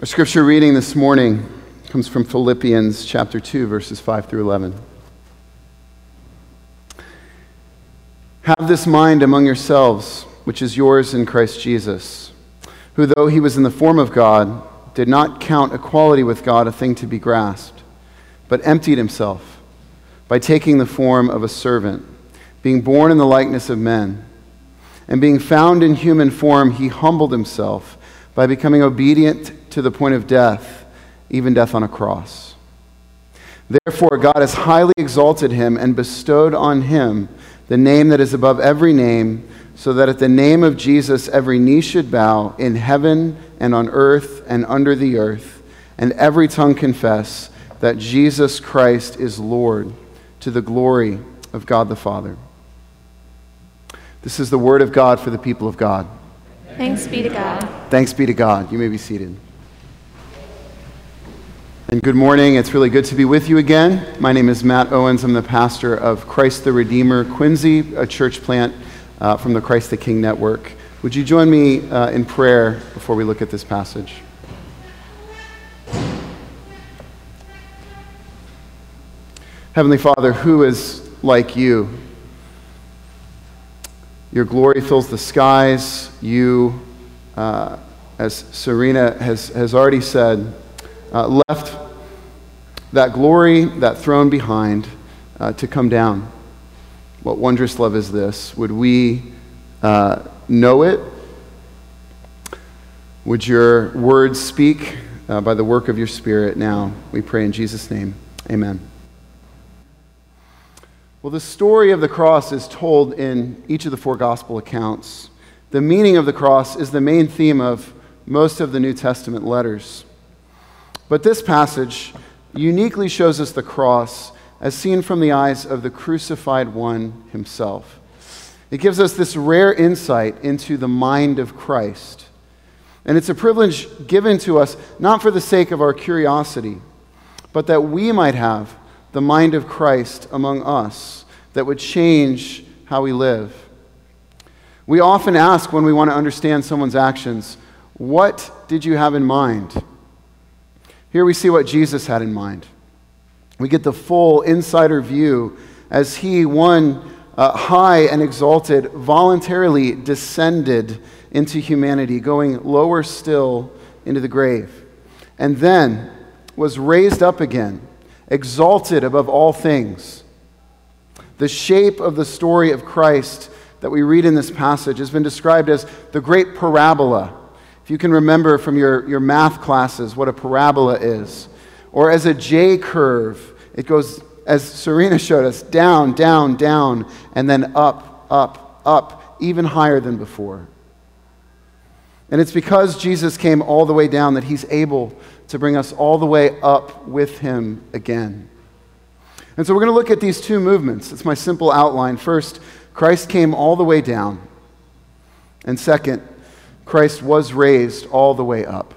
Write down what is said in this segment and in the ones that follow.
Our scripture reading this morning comes from Philippians chapter 2, verses 5 through 11. Have this mind among yourselves, which is yours in Christ Jesus, who, though he was in the form of God, did not count equality with God a thing to be grasped, but emptied himself by taking the form of a servant, being born in the likeness of men. And being found in human form, he humbled himself by becoming obedient to the point of death, even death on a cross. Therefore, God has highly exalted him and bestowed on him the name that is above every name, so that at the name of Jesus every knee should bow in heaven and on earth and under the earth, and every tongue confess that Jesus Christ is Lord to the glory of God the Father. This is the word of God for the people of God. Thanks be to God. Thanks be to God. You may be seated. And good morning. It's really good to be with you again. My name is Matt Owens. I'm the pastor of Christ the Redeemer Quincy, a church plant uh, from the Christ the King Network. Would you join me uh, in prayer before we look at this passage? Heavenly Father, who is like you? Your glory fills the skies. You, uh, as Serena has, has already said, uh, left that glory, that throne behind uh, to come down. What wondrous love is this? Would we uh, know it? Would your words speak uh, by the work of your Spirit now? We pray in Jesus' name. Amen. Well, the story of the cross is told in each of the four gospel accounts. The meaning of the cross is the main theme of most of the New Testament letters. But this passage uniquely shows us the cross as seen from the eyes of the crucified one himself. It gives us this rare insight into the mind of Christ. And it's a privilege given to us not for the sake of our curiosity, but that we might have the mind of Christ among us that would change how we live. We often ask when we want to understand someone's actions, What did you have in mind? Here we see what Jesus had in mind. We get the full insider view as he, one uh, high and exalted, voluntarily descended into humanity, going lower still into the grave, and then was raised up again, exalted above all things. The shape of the story of Christ that we read in this passage has been described as the great parabola if you can remember from your, your math classes what a parabola is, or as a J curve, it goes, as Serena showed us, down, down, down, and then up, up, up, even higher than before. And it's because Jesus came all the way down that he's able to bring us all the way up with him again. And so we're going to look at these two movements. It's my simple outline. First, Christ came all the way down. And second, Christ was raised all the way up.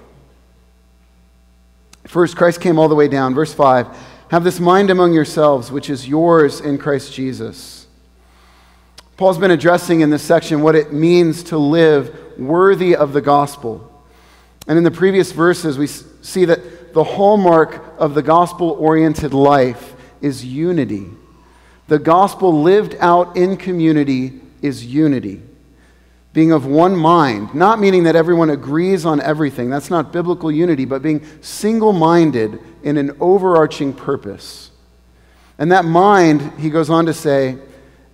First, Christ came all the way down. Verse 5 Have this mind among yourselves, which is yours in Christ Jesus. Paul's been addressing in this section what it means to live worthy of the gospel. And in the previous verses, we see that the hallmark of the gospel oriented life is unity. The gospel lived out in community is unity being of one mind, not meaning that everyone agrees on everything. That's not biblical unity, but being single minded in an overarching purpose. And that mind, he goes on to say,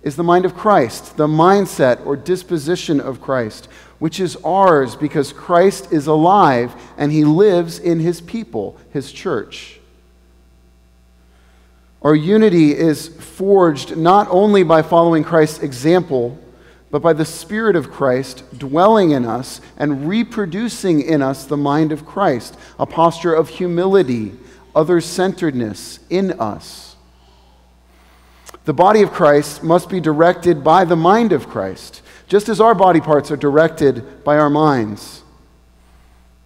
is the mind of Christ, the mindset or disposition of Christ, which is ours because Christ is alive and he lives in his people, his church. Our unity is forged not only by following Christ's example but by the Spirit of Christ dwelling in us and reproducing in us the mind of Christ, a posture of humility, other centeredness in us. The body of Christ must be directed by the mind of Christ, just as our body parts are directed by our minds.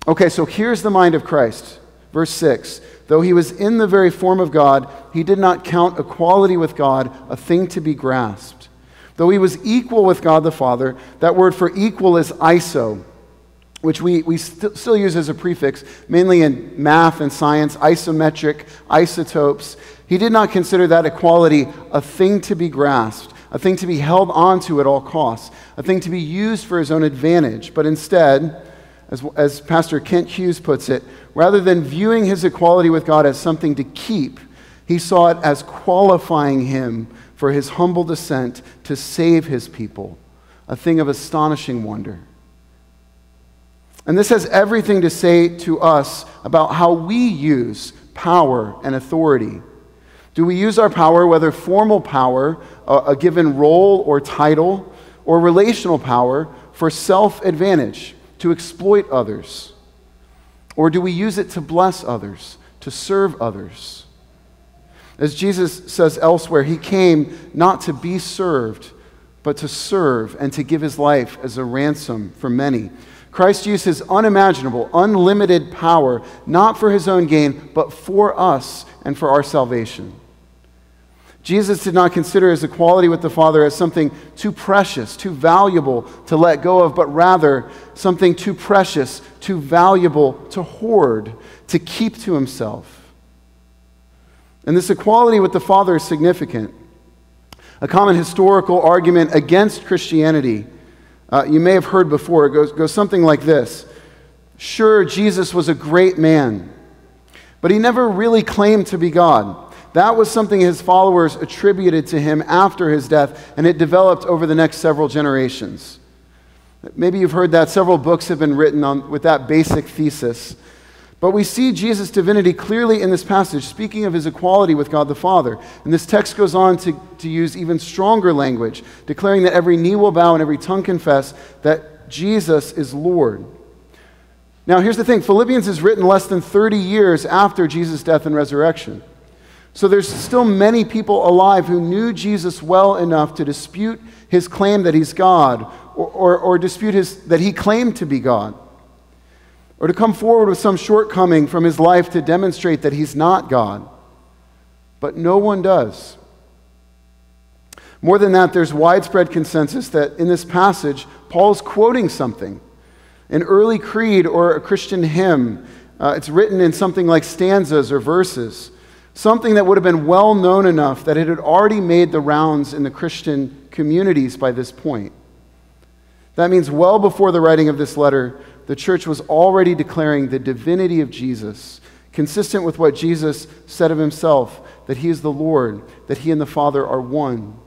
Okay, so here's the mind of Christ. Verse 6 Though he was in the very form of God, he did not count equality with God a thing to be grasped Though he was equal with God the Father, that word for equal is iso, which we, we st- still use as a prefix, mainly in math and science, isometric, isotopes. He did not consider that equality a thing to be grasped, a thing to be held onto at all costs, a thing to be used for his own advantage, but instead, as, as Pastor Kent Hughes puts it, rather than viewing his equality with God as something to keep, he saw it as qualifying him for his humble descent to save his people, a thing of astonishing wonder. And this has everything to say to us about how we use power and authority. Do we use our power, whether formal power, a, given role or title, or relational power, for self advantage, to exploit others? Or do we use it to bless others, to serve others? As Jesus says elsewhere, he came not to be served, but to serve and to give his life as a ransom for many. Christ used his unimaginable, unlimited power, not for his own gain, but for us and for our salvation. Jesus did not consider his equality with the Father as something too precious, too valuable to let go of, but rather something too precious, too valuable to hoard, to keep to himself. And this equality with the Father is significant. A common historical argument against Christianity uh, you may have heard before. Goes, goes something like this Sure, Jesus was a great man, but he never really claimed to be God. That was something his followers attributed to him after his death, and it developed over the next several generations. Maybe you've heard that. Several books have been written on, with that basic thesis. But we see Jesus' divinity clearly in this passage, speaking of his equality with God the Father. And this text goes on to, to use even stronger language, declaring that every knee will bow and every tongue confess that Jesus is Lord. Now, here's the thing Philippians is written less than 30 years after Jesus' death and resurrection. So there's still many people alive who knew Jesus well enough to dispute his claim that he's God or, or, or dispute his, that he claimed to be God or to come forward with some shortcoming from his life to demonstrate that he's not God. But no one does. More than that, there's widespread consensus that in this passage, Paul's quoting something an early creed or a Christian hymn. Uh, it's written in something like stanzas or verses, something that would have been well known enough that it had already made the rounds in the Christian communities by this point. That means well before the writing of this letter, the church was already declaring the divinity of Jesus, consistent with what Jesus said of himself that he is the Lord, that he and the Father are one.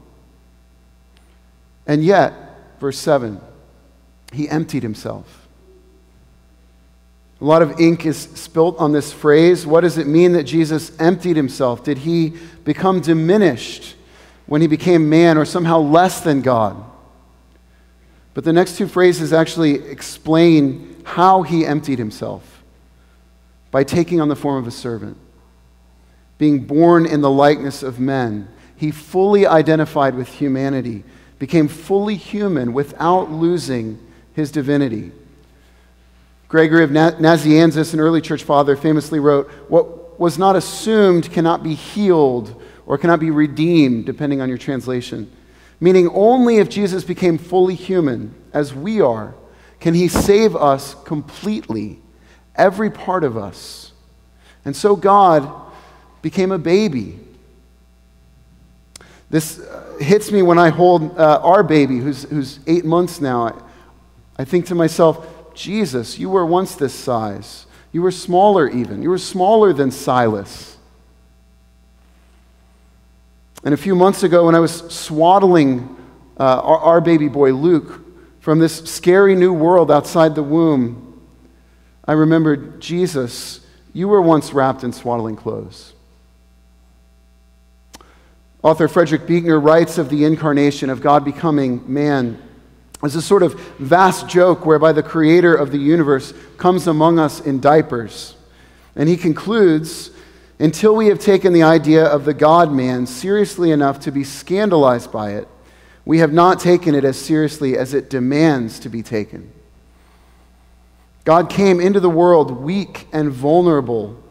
And yet, verse 7, he emptied himself. A lot of ink is spilt on this phrase. What does it mean that Jesus emptied himself? Did he become diminished when he became man or somehow less than God? But the next two phrases actually explain how he emptied himself by taking on the form of a servant. Being born in the likeness of men, he fully identified with humanity, became fully human without losing his divinity. Gregory of Nazianzus, an early church father, famously wrote, What was not assumed cannot be healed or cannot be redeemed, depending on your translation meaning only if Jesus became fully human, as we are, can he save us completely, every part of us. And so God became a baby. This uh, hits me when I hold uh, our baby, who's, who's eight months now. I, I think to myself, Jesus, you were once this size. You were smaller, even. You were smaller than Silas. And a few months ago, when I was swaddling uh, our, our baby boy Luke from this scary new world outside the womb, I remembered Jesus, you were once wrapped in swaddling clothes. Author Frederick Buechner writes of the incarnation of God becoming man as a sort of vast joke whereby the creator of the universe comes among us in diapers. And he concludes until we have taken the idea of the God man seriously enough to be scandalized by it, we have not taken it as seriously as it demands to be taken. God came into the world weak and vulnerable.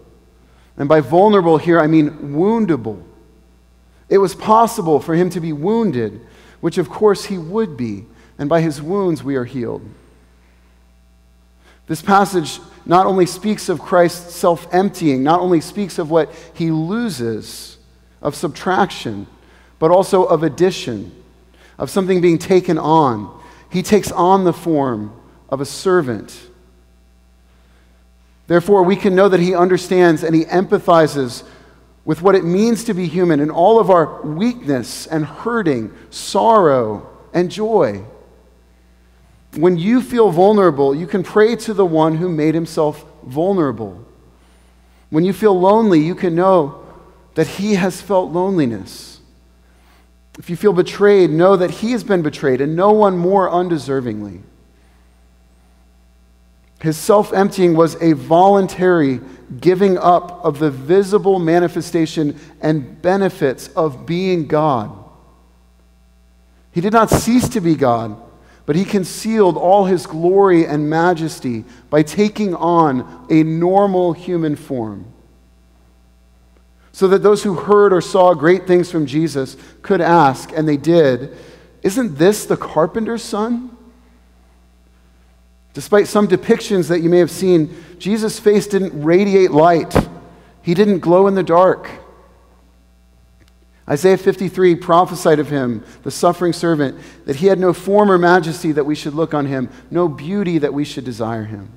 And by vulnerable here, I mean woundable. It was possible for him to be wounded, which of course he would be, and by his wounds we are healed. This passage not only speaks of Christ's self emptying, not only speaks of what he loses, of subtraction, but also of addition, of something being taken on. He takes on the form of a servant. Therefore, we can know that he understands and he empathizes with what it means to be human in all of our weakness and hurting, sorrow and joy. When you feel vulnerable, you can pray to the one who made himself vulnerable. When you feel lonely, you can know that he has felt loneliness. If you feel betrayed, know that he has been betrayed and no one more undeservingly. His self emptying was a voluntary giving up of the visible manifestation and benefits of being God. He did not cease to be God, but he concealed all his glory and majesty by taking on a normal human form. So that those who heard or saw great things from Jesus could ask, and they did, Isn't this the carpenter's son? Despite some depictions that you may have seen, Jesus' face didn't radiate light, he didn't glow in the dark. Isaiah 53 prophesied of him, the suffering servant, that he had no form or majesty that we should look on him, no beauty that we should desire him.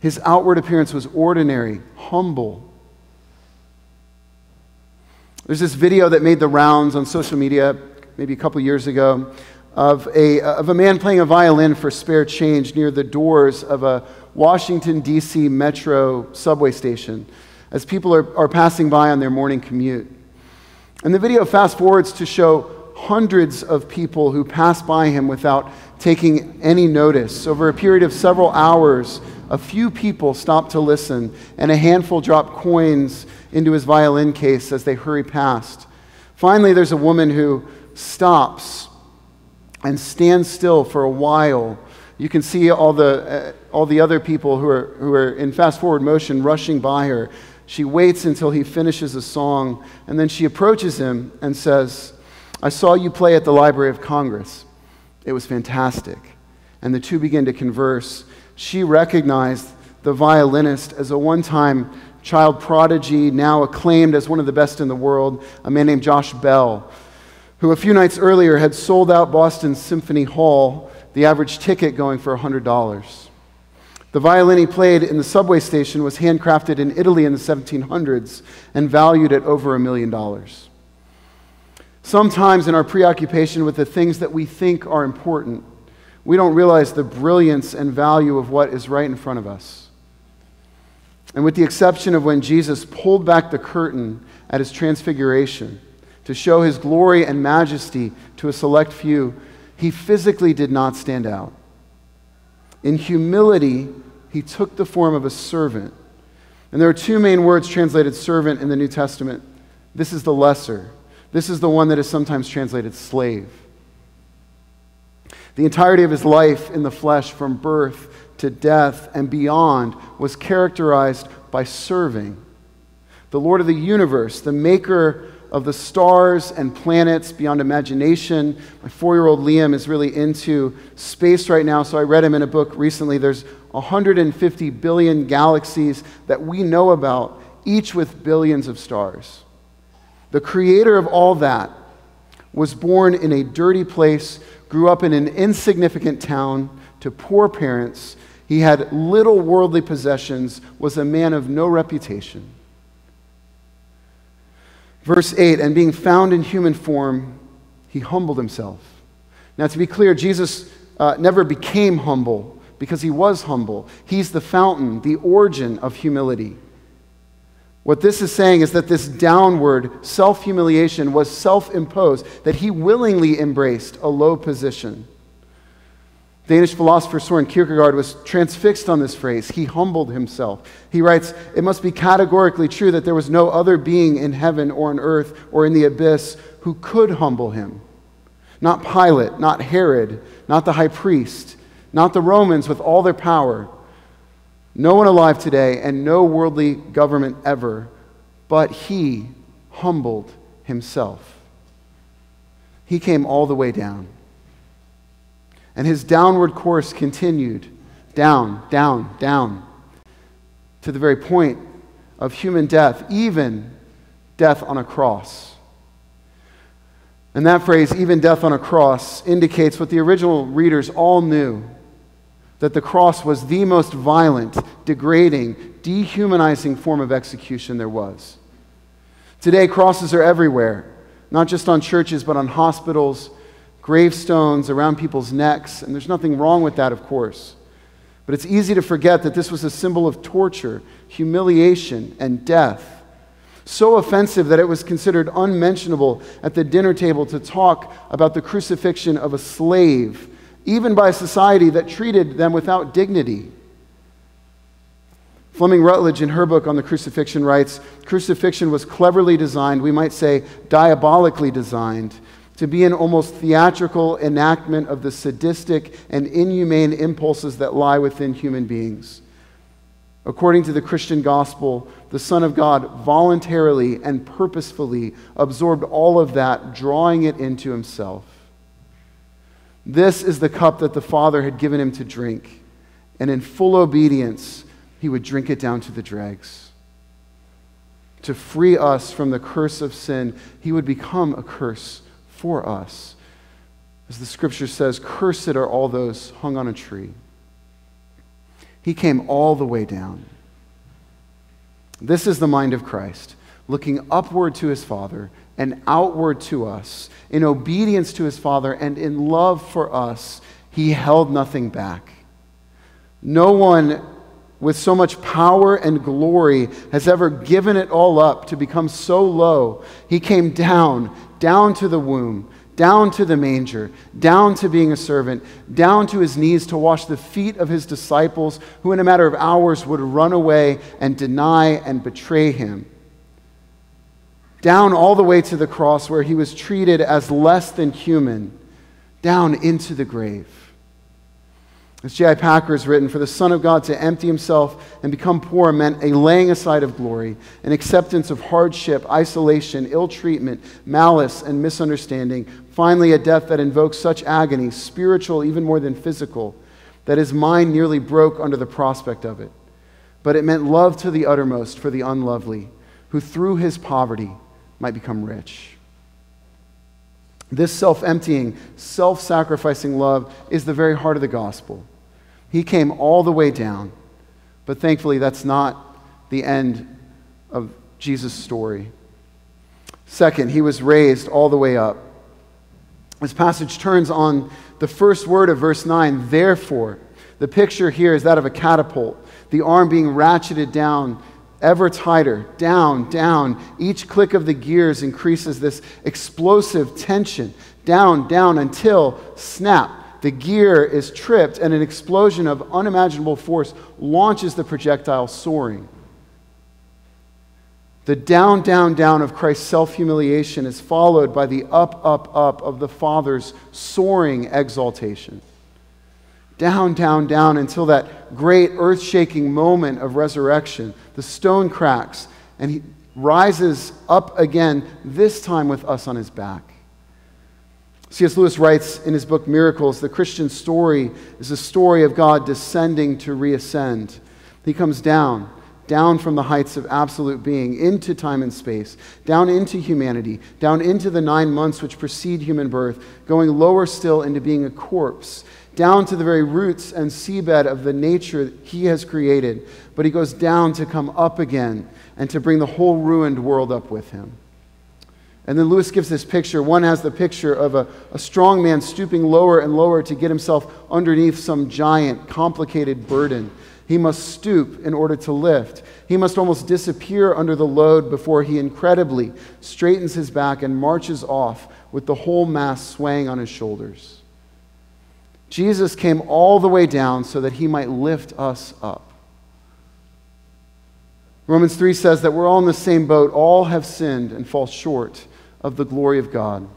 His outward appearance was ordinary, humble. There's this video that made the rounds on social media maybe a couple years ago of a, of a man playing a violin for spare change near the doors of a Washington, D.C. metro subway station as people are, are passing by on their morning commute. And the video fast forwards to show hundreds of people who pass by him without taking any notice. Over a period of several hours, a few people stop to listen, and a handful drop coins into his violin case as they hurry past. Finally, there's a woman who stops and stands still for a while. You can see all the, uh, all the other people who are, who are in fast forward motion rushing by her. She waits until he finishes a song, and then she approaches him and says, I saw you play at the Library of Congress. It was fantastic. And the two begin to converse. She recognized the violinist as a one time child prodigy, now acclaimed as one of the best in the world, a man named Josh Bell, who a few nights earlier had sold out Boston Symphony Hall, the average ticket going for $100. The violin he played in the subway station was handcrafted in Italy in the 1700s and valued at over a million dollars. Sometimes, in our preoccupation with the things that we think are important, we don't realize the brilliance and value of what is right in front of us. And with the exception of when Jesus pulled back the curtain at his transfiguration to show his glory and majesty to a select few, he physically did not stand out. In humility, he took the form of a servant. And there are two main words translated servant in the New Testament. This is the lesser, this is the one that is sometimes translated slave. The entirety of his life in the flesh, from birth to death and beyond, was characterized by serving. The Lord of the universe, the maker of the stars and planets beyond imagination. My four year old Liam is really into space right now, so I read him in a book recently. There's 150 billion galaxies that we know about, each with billions of stars. The creator of all that was born in a dirty place, grew up in an insignificant town to poor parents. He had little worldly possessions, was a man of no reputation. Verse 8, and being found in human form, he humbled himself. Now, to be clear, Jesus uh, never became humble because he was humble. He's the fountain, the origin of humility. What this is saying is that this downward self humiliation was self imposed, that he willingly embraced a low position. Danish philosopher Soren Kierkegaard was transfixed on this phrase. He humbled himself. He writes, It must be categorically true that there was no other being in heaven or on earth or in the abyss who could humble him. Not Pilate, not Herod, not the high priest, not the Romans with all their power. No one alive today and no worldly government ever, but he humbled himself. He came all the way down. And his downward course continued down, down, down, to the very point of human death, even death on a cross. And that phrase, even death on a cross, indicates what the original readers all knew that the cross was the most violent, degrading, dehumanizing form of execution there was. Today, crosses are everywhere, not just on churches, but on hospitals, gravestones, around people's necks. And there's nothing wrong with that, of course. But it's easy to forget that this was a symbol of torture, humiliation, and death. So offensive that it was considered unmentionable at the dinner table to talk about the crucifixion of a slave, even by a society that treated them without dignity. Fleming Rutledge, in her book on the crucifixion, writes Crucifixion was cleverly designed, we might say diabolically designed, to be an almost theatrical enactment of the sadistic and inhumane impulses that lie within human beings. According to the Christian gospel, the Son of God voluntarily and purposefully absorbed all of that, drawing it into himself. This is the cup that the Father had given him to drink, and in full obedience, he would drink it down to the dregs. To free us from the curse of sin, he would become a curse for us. As the scripture says, cursed are all those hung on a tree. He came all the way down. This is the mind of Christ, looking upward to his Father and outward to us. In obedience to his Father and in love for us, he held nothing back. No one with so much power and glory, has ever given it all up to become so low. He came down, down to the womb, down to the manger, down to being a servant, down to his knees to wash the feet of his disciples, who in a matter of hours would run away and deny and betray him. Down all the way to the cross, where he was treated as less than human, down into the grave. As J.I. Packer has written, for the Son of God to empty himself and become poor meant a laying aside of glory, an acceptance of hardship, isolation, ill treatment, malice, and misunderstanding. Finally, a death that invokes such agony, spiritual even more than physical, that his mind nearly broke under the prospect of it. But it meant love to the uttermost for the unlovely, who through his poverty might become rich. This self emptying, self sacrificing love is the very heart of the gospel. He came all the way down. But thankfully, that's not the end of Jesus' story. Second, he was raised all the way up. This passage turns on the first word of verse 9, therefore. The picture here is that of a catapult, the arm being ratcheted down ever tighter, down, down. Each click of the gears increases this explosive tension, down, down, until snap the gear is tripped, and an explosion of unimaginable force launches the projectile soaring. The down, down, down of Christ's self humiliation is followed by the up, up, up of the Father's soaring exaltation. Down, down, down until that great earth shaking moment of resurrection. The stone cracks and he rises up again, this time with us on his back. C.S. Lewis writes in his book Miracles the Christian story is a story of God descending to reascend. He comes down, down from the heights of absolute being into time and space, down into humanity, down into the nine months which precede human birth, going lower still into being a corpse, down to the very roots and seabed of the nature he has created. But he goes down to come up again and to bring the whole ruined world up with him. And then Lewis gives this picture. One has the picture of a, a strong man stooping lower and lower to get himself underneath some giant, complicated burden. He must stoop in order to lift. He must almost disappear under the load before he incredibly straightens his back and marches off with the whole mass swaying on his shoulders. Jesus came all the way down so that he might lift us up. Romans 3 says that we're all in the same boat. All have sinned and fall short of the glory of God.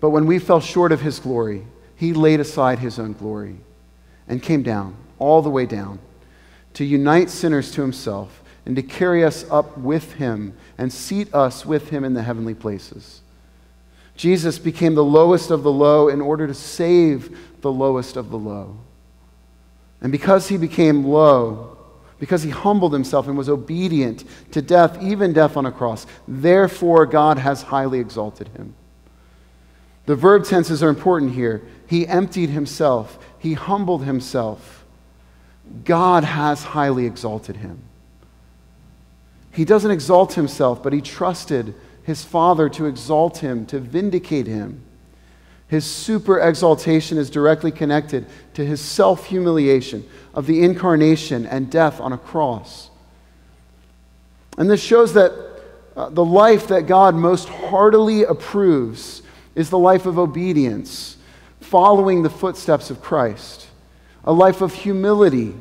But when we fell short of his glory, he laid aside his own glory and came down, all the way down, to unite sinners to himself and to carry us up with him and seat us with him in the heavenly places. Jesus became the lowest of the low in order to save the lowest of the low. And because he became low, because he humbled himself and was obedient to death, even death on a cross, therefore God has highly exalted him. The verb tenses are important here. He emptied himself, he humbled himself. God has highly exalted him. He doesn't exalt himself, but he trusted his Father to exalt him, to vindicate him. His super exaltation is directly connected to his self humiliation of the incarnation and death on a cross. And this shows that uh, the life that God most heartily approves is the life of obedience, following the footsteps of Christ, a life of humility,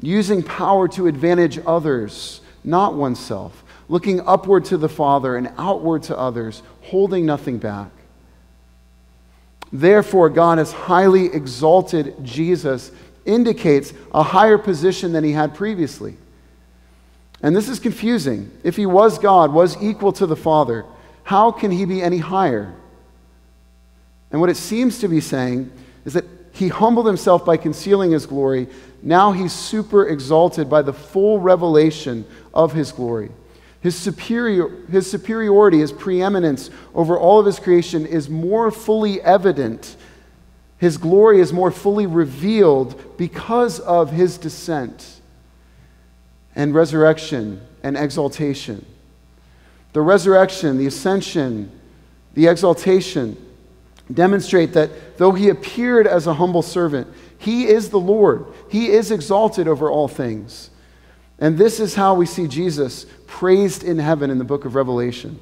using power to advantage others, not oneself, looking upward to the Father and outward to others, holding nothing back. Therefore, God has highly exalted Jesus, indicates a higher position than he had previously. And this is confusing. If he was God, was equal to the Father, how can he be any higher? And what it seems to be saying is that he humbled himself by concealing his glory. Now he's super exalted by the full revelation of his glory. His, superior, his superiority, his preeminence over all of his creation is more fully evident. His glory is more fully revealed because of his descent and resurrection and exaltation. The resurrection, the ascension, the exaltation demonstrate that though he appeared as a humble servant, he is the Lord. He is exalted over all things. And this is how we see Jesus praised in heaven in the book of Revelation.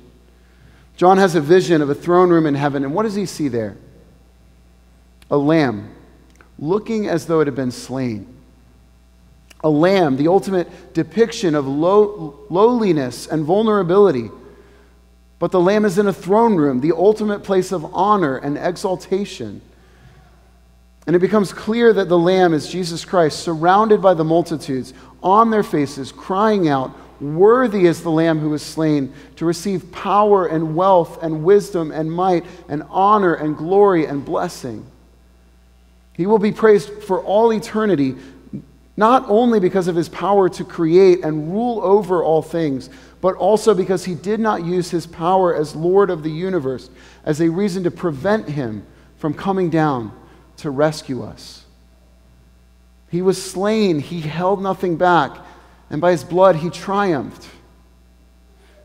John has a vision of a throne room in heaven, and what does he see there? A lamb looking as though it had been slain. A lamb, the ultimate depiction of low, lowliness and vulnerability. But the lamb is in a throne room, the ultimate place of honor and exaltation. And it becomes clear that the lamb is Jesus Christ, surrounded by the multitudes, on their faces, crying out, Worthy is the Lamb who was slain to receive power and wealth and wisdom and might and honor and glory and blessing. He will be praised for all eternity, not only because of his power to create and rule over all things, but also because he did not use his power as Lord of the universe as a reason to prevent him from coming down to rescue us. He was slain, he held nothing back, and by his blood he triumphed.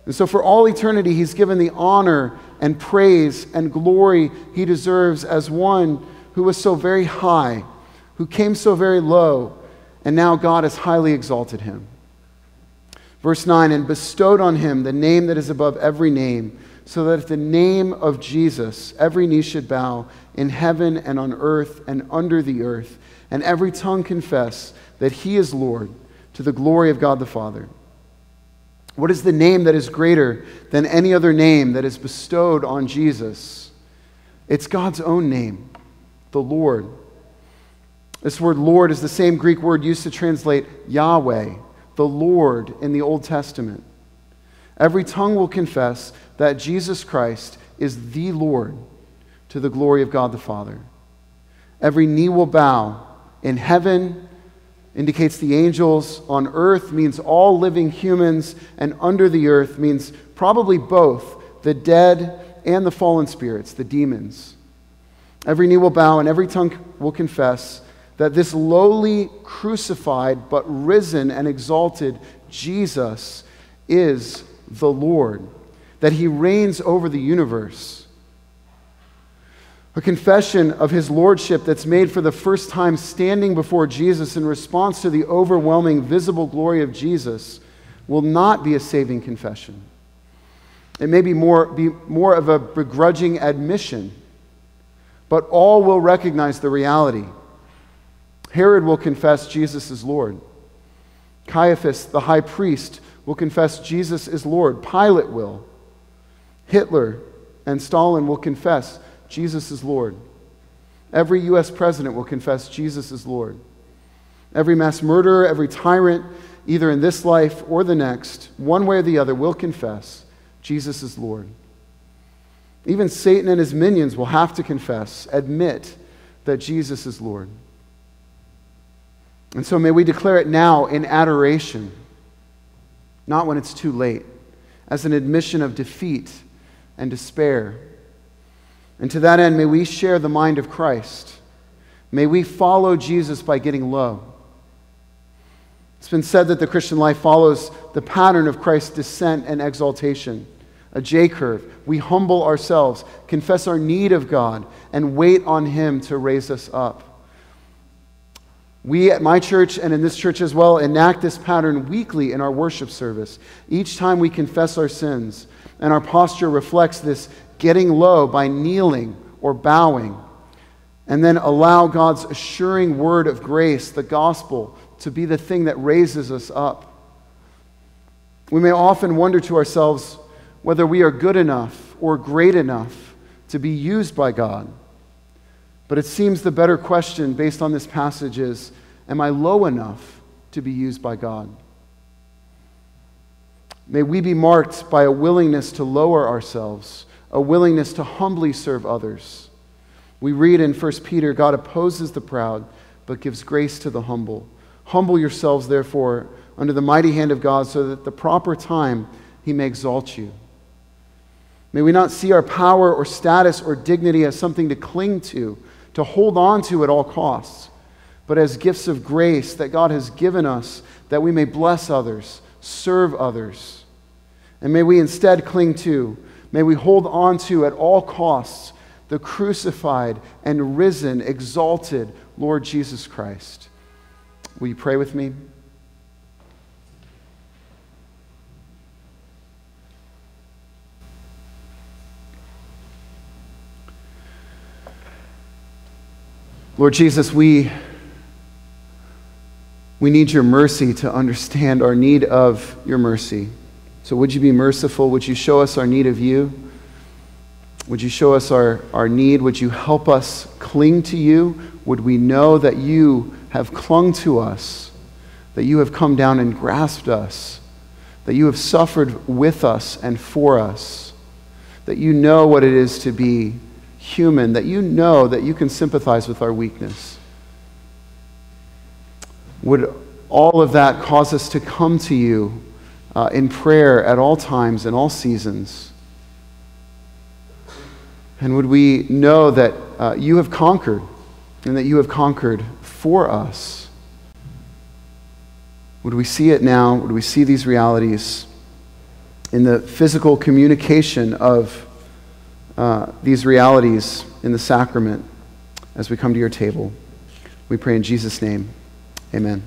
And so, for all eternity, he's given the honor and praise and glory he deserves as one who was so very high, who came so very low, and now God has highly exalted him. Verse 9, and bestowed on him the name that is above every name, so that at the name of Jesus every knee should bow in heaven and on earth and under the earth, and every tongue confess that he is Lord to the glory of God the Father. What is the name that is greater than any other name that is bestowed on Jesus? It's God's own name, the Lord. This word Lord is the same Greek word used to translate Yahweh, the Lord in the Old Testament. Every tongue will confess that Jesus Christ is the Lord to the glory of God the Father. Every knee will bow in heaven, indicates the angels, on earth means all living humans, and under the earth means probably both the dead and the fallen spirits, the demons. Every knee will bow and every tongue will confess that this lowly, crucified, but risen and exalted Jesus is the Lord, that he reigns over the universe a confession of his lordship that's made for the first time standing before Jesus in response to the overwhelming visible glory of Jesus will not be a saving confession. It may be more, be more of a begrudging admission, but all will recognize the reality. Herod will confess Jesus is Lord. Caiaphas, the high priest, will confess Jesus is Lord. Pilate will. Hitler and Stalin will confess Jesus is Lord. Every U.S. president will confess Jesus is Lord. Every mass murderer, every tyrant, either in this life or the next, one way or the other, will confess Jesus is Lord. Even Satan and his minions will have to confess, admit that Jesus is Lord. And so may we declare it now in adoration, not when it's too late, as an admission of defeat and despair. And to that end, may we share the mind of Christ. May we follow Jesus by getting low. It's been said that the Christian life follows the pattern of Christ's descent and exaltation, a J curve. We humble ourselves, confess our need of God, and wait on Him to raise us up. We at my church and in this church as well enact this pattern weekly in our worship service. Each time we confess our sins, and our posture reflects this getting low by kneeling or bowing, and then allow God's assuring word of grace, the gospel, to be the thing that raises us up. We may often wonder to ourselves whether we are good enough or great enough to be used by God. But it seems the better question based on this passage is Am I low enough to be used by God? May we be marked by a willingness to lower ourselves, a willingness to humbly serve others. We read in 1 Peter God opposes the proud, but gives grace to the humble. Humble yourselves, therefore, under the mighty hand of God, so that at the proper time he may exalt you. May we not see our power or status or dignity as something to cling to to hold on to at all costs, but as gifts of grace that God has given us that we may bless others, serve others. And may we instead cling to, may we hold on to at all costs the crucified and risen, exalted Lord Jesus Christ. Will you pray with me? Lord Jesus, we, we need your mercy to understand our need of your mercy. So would you be merciful? Would you show us our need of you? Would you show us our, our need? Would you help us cling to you? Would we know that you have clung to us, that you have come down and grasped us, that you have suffered with us and for us, that you know what it is to be human, that you know that you can sympathize with our weakness. Would all of that cause us to come to you uh, in prayer at all times and all seasons? And would we know that uh, you have conquered and that you have conquered for us? Would we see it now? Would we see these realities in the physical communication of uh, these realities in the sacrament as we come to your table. We pray in Jesus' name. Amen.